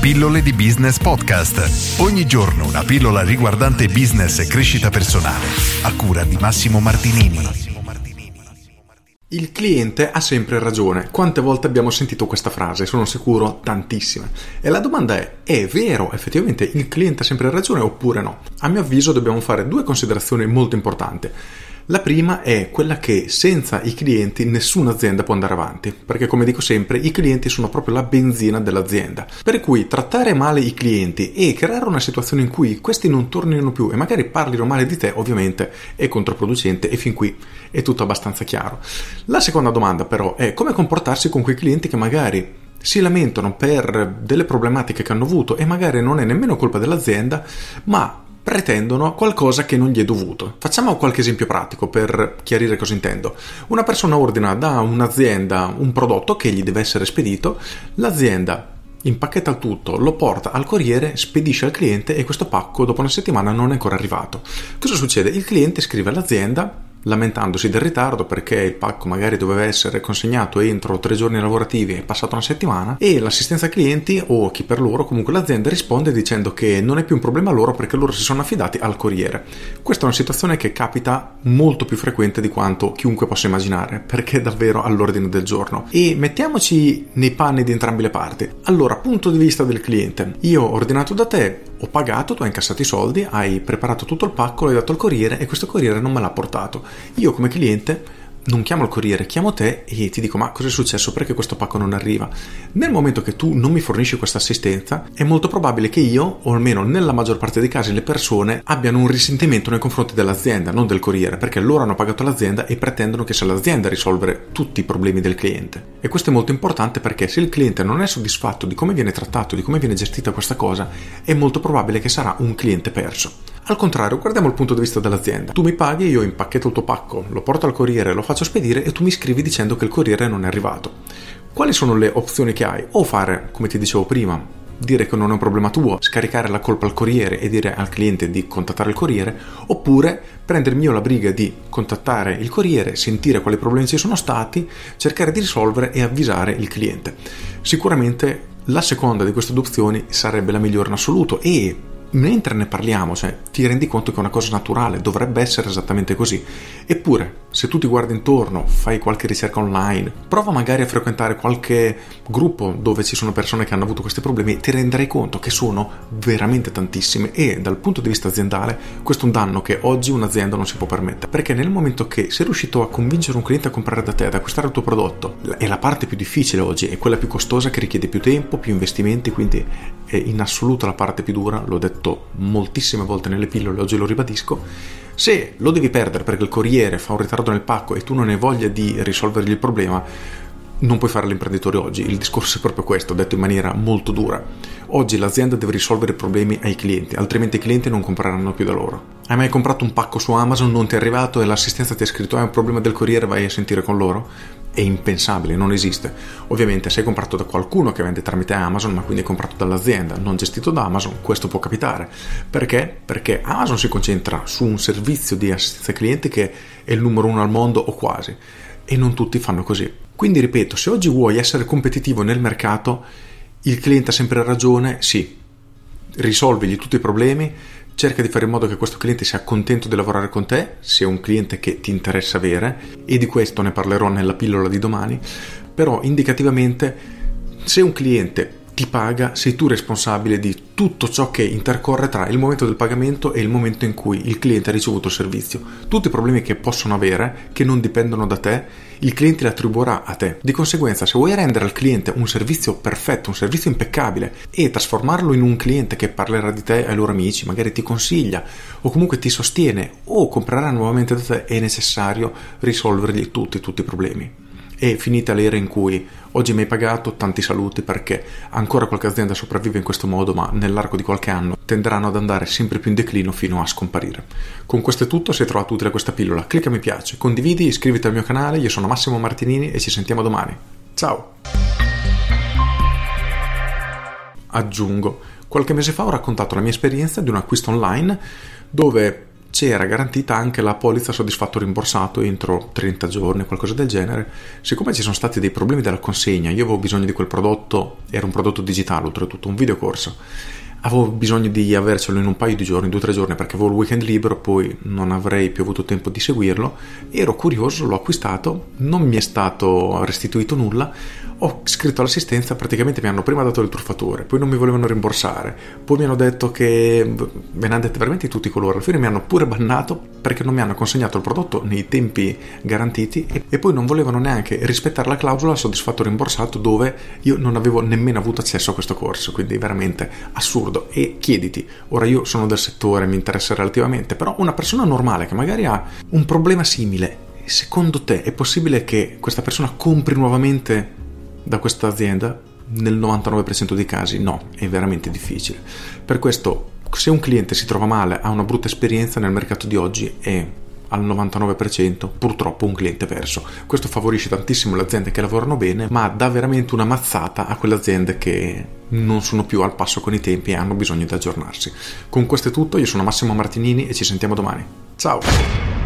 Pillole di Business Podcast. Ogni giorno una pillola riguardante business e crescita personale. A cura di Massimo Martinini. Il cliente ha sempre ragione. Quante volte abbiamo sentito questa frase? Sono sicuro tantissime. E la domanda è: è vero effettivamente il cliente ha sempre ragione oppure no? A mio avviso dobbiamo fare due considerazioni molto importanti. La prima è quella che senza i clienti nessuna azienda può andare avanti, perché come dico sempre i clienti sono proprio la benzina dell'azienda. Per cui trattare male i clienti e creare una situazione in cui questi non tornino più e magari parlino male di te ovviamente è controproducente e fin qui è tutto abbastanza chiaro. La seconda domanda però è come comportarsi con quei clienti che magari si lamentano per delle problematiche che hanno avuto e magari non è nemmeno colpa dell'azienda, ma pretendono qualcosa che non gli è dovuto. Facciamo qualche esempio pratico per chiarire cosa intendo. Una persona ordina da un'azienda un prodotto che gli deve essere spedito, l'azienda impacchetta tutto, lo porta al corriere, spedisce al cliente e questo pacco dopo una settimana non è ancora arrivato. Cosa succede? Il cliente scrive all'azienda lamentandosi del ritardo perché il pacco magari doveva essere consegnato entro tre giorni lavorativi è passata una settimana e l'assistenza clienti o chi per loro comunque l'azienda risponde dicendo che non è più un problema loro perché loro si sono affidati al corriere. Questa è una situazione che capita molto più frequente di quanto chiunque possa immaginare perché è davvero all'ordine del giorno. E mettiamoci nei panni di entrambe le parti. Allora punto di vista del cliente. Io ho ordinato da te ho pagato, tu hai incassato i soldi, hai preparato tutto il pacco, l'hai dato al corriere e questo corriere non me l'ha portato. Io come cliente non chiamo il corriere, chiamo te e ti dico ma cosa è successo perché questo pacco non arriva. Nel momento che tu non mi fornisci questa assistenza è molto probabile che io, o almeno nella maggior parte dei casi le persone, abbiano un risentimento nei confronti dell'azienda, non del corriere, perché loro hanno pagato l'azienda e pretendono che sia l'azienda a risolvere tutti i problemi del cliente. E questo è molto importante perché se il cliente non è soddisfatto di come viene trattato, di come viene gestita questa cosa, è molto probabile che sarà un cliente perso. Al contrario, guardiamo il punto di vista dell'azienda. Tu mi paghi, io impacchetto il tuo pacco, lo porto al corriere, lo faccio spedire e tu mi scrivi dicendo che il corriere non è arrivato. Quali sono le opzioni che hai? O fare, come ti dicevo prima, dire che non è un problema tuo, scaricare la colpa al corriere e dire al cliente di contattare il corriere, oppure prendermi io la briga di contattare il corriere, sentire quali problemi ci sono stati, cercare di risolvere e avvisare il cliente. Sicuramente la seconda di queste due opzioni sarebbe la migliore in assoluto e mentre ne parliamo, cioè, ti rendi conto che è una cosa naturale, dovrebbe essere esattamente così. Eppure, se tu ti guardi intorno, fai qualche ricerca online, prova magari a frequentare qualche gruppo dove ci sono persone che hanno avuto questi problemi, ti renderai conto che sono veramente tantissime e dal punto di vista aziendale questo è un danno che oggi un'azienda non si può permettere. Perché nel momento che sei riuscito a convincere un cliente a comprare da te, ad acquistare il tuo prodotto, è la parte più difficile oggi, è quella più costosa che richiede più tempo, più investimenti, quindi è in assoluto la parte più dura, l'ho detto moltissime volte nelle pillole, oggi lo ribadisco, se lo devi perdere perché il corriere fa un ritardo nel pacco e tu non hai voglia di risolvergli il problema, non puoi fare l'imprenditore oggi. Il discorso è proprio questo, detto in maniera molto dura. Oggi l'azienda deve risolvere i problemi ai clienti, altrimenti i clienti non compreranno più da loro. Hai mai comprato un pacco su Amazon, non ti è arrivato e l'assistenza ti ha scritto hai un problema del corriere, vai a sentire con loro? È impensabile, non esiste. Ovviamente se hai comprato da qualcuno che vende tramite Amazon, ma quindi hai comprato dall'azienda, non gestito da Amazon, questo può capitare. Perché? Perché Amazon si concentra su un servizio di assistenza ai clienti che è il numero uno al mondo o quasi, e non tutti fanno così. Quindi ripeto, se oggi vuoi essere competitivo nel mercato, il cliente ha sempre ragione, sì, risolvigli tutti i problemi, cerca di fare in modo che questo cliente sia contento di lavorare con te, se è un cliente che ti interessa avere, e di questo ne parlerò nella pillola di domani, però indicativamente se un cliente ti paga, sei tu responsabile di tutto ciò che intercorre tra il momento del pagamento e il momento in cui il cliente ha ricevuto il servizio. Tutti i problemi che possono avere, che non dipendono da te, il cliente li attribuirà a te. Di conseguenza, se vuoi rendere al cliente un servizio perfetto, un servizio impeccabile e trasformarlo in un cliente che parlerà di te ai loro amici, magari ti consiglia o comunque ti sostiene o comprerà nuovamente da te, è necessario risolvergli tutti, tutti i problemi. È finita l'era in cui Oggi mi hai pagato, tanti saluti perché ancora qualche azienda sopravvive in questo modo, ma nell'arco di qualche anno tenderanno ad andare sempre più in declino fino a scomparire. Con questo è tutto, se hai trovato utile questa pillola, clicca mi piace, condividi, iscriviti al mio canale, io sono Massimo Martinini e ci sentiamo domani. Ciao! Aggiungo, qualche mese fa ho raccontato la mia esperienza di un acquisto online dove c'era garantita anche la polizza soddisfatto rimborsato entro 30 giorni, qualcosa del genere. Siccome ci sono stati dei problemi della consegna, io avevo bisogno di quel prodotto, era un prodotto digitale, oltretutto un videocorso avevo bisogno di avercelo in un paio di giorni, due o tre giorni, perché avevo il weekend libero, poi non avrei più avuto tempo di seguirlo. Ero curioso, l'ho acquistato, non mi è stato restituito nulla. Ho scritto all'assistenza, praticamente mi hanno prima dato il truffatore, poi non mi volevano rimborsare, poi mi hanno detto che me ne hanno dette veramente tutti i colori. Alla fine mi hanno pure bannato perché non mi hanno consegnato il prodotto nei tempi garantiti e poi non volevano neanche rispettare la clausola soddisfatto rimborsato dove io non avevo nemmeno avuto accesso a questo corso, quindi veramente assurdo e chiediti, ora io sono del settore, mi interessa relativamente, però una persona normale che magari ha un problema simile, secondo te è possibile che questa persona compri nuovamente da questa azienda? Nel 99% dei casi no, è veramente difficile. Per questo se un cliente si trova male, ha una brutta esperienza nel mercato di oggi è al 99% purtroppo un cliente verso. Questo favorisce tantissimo le aziende che lavorano bene, ma dà veramente una mazzata a quelle aziende che non sono più al passo con i tempi e hanno bisogno di aggiornarsi. Con questo è tutto, io sono Massimo Martinini e ci sentiamo domani. Ciao!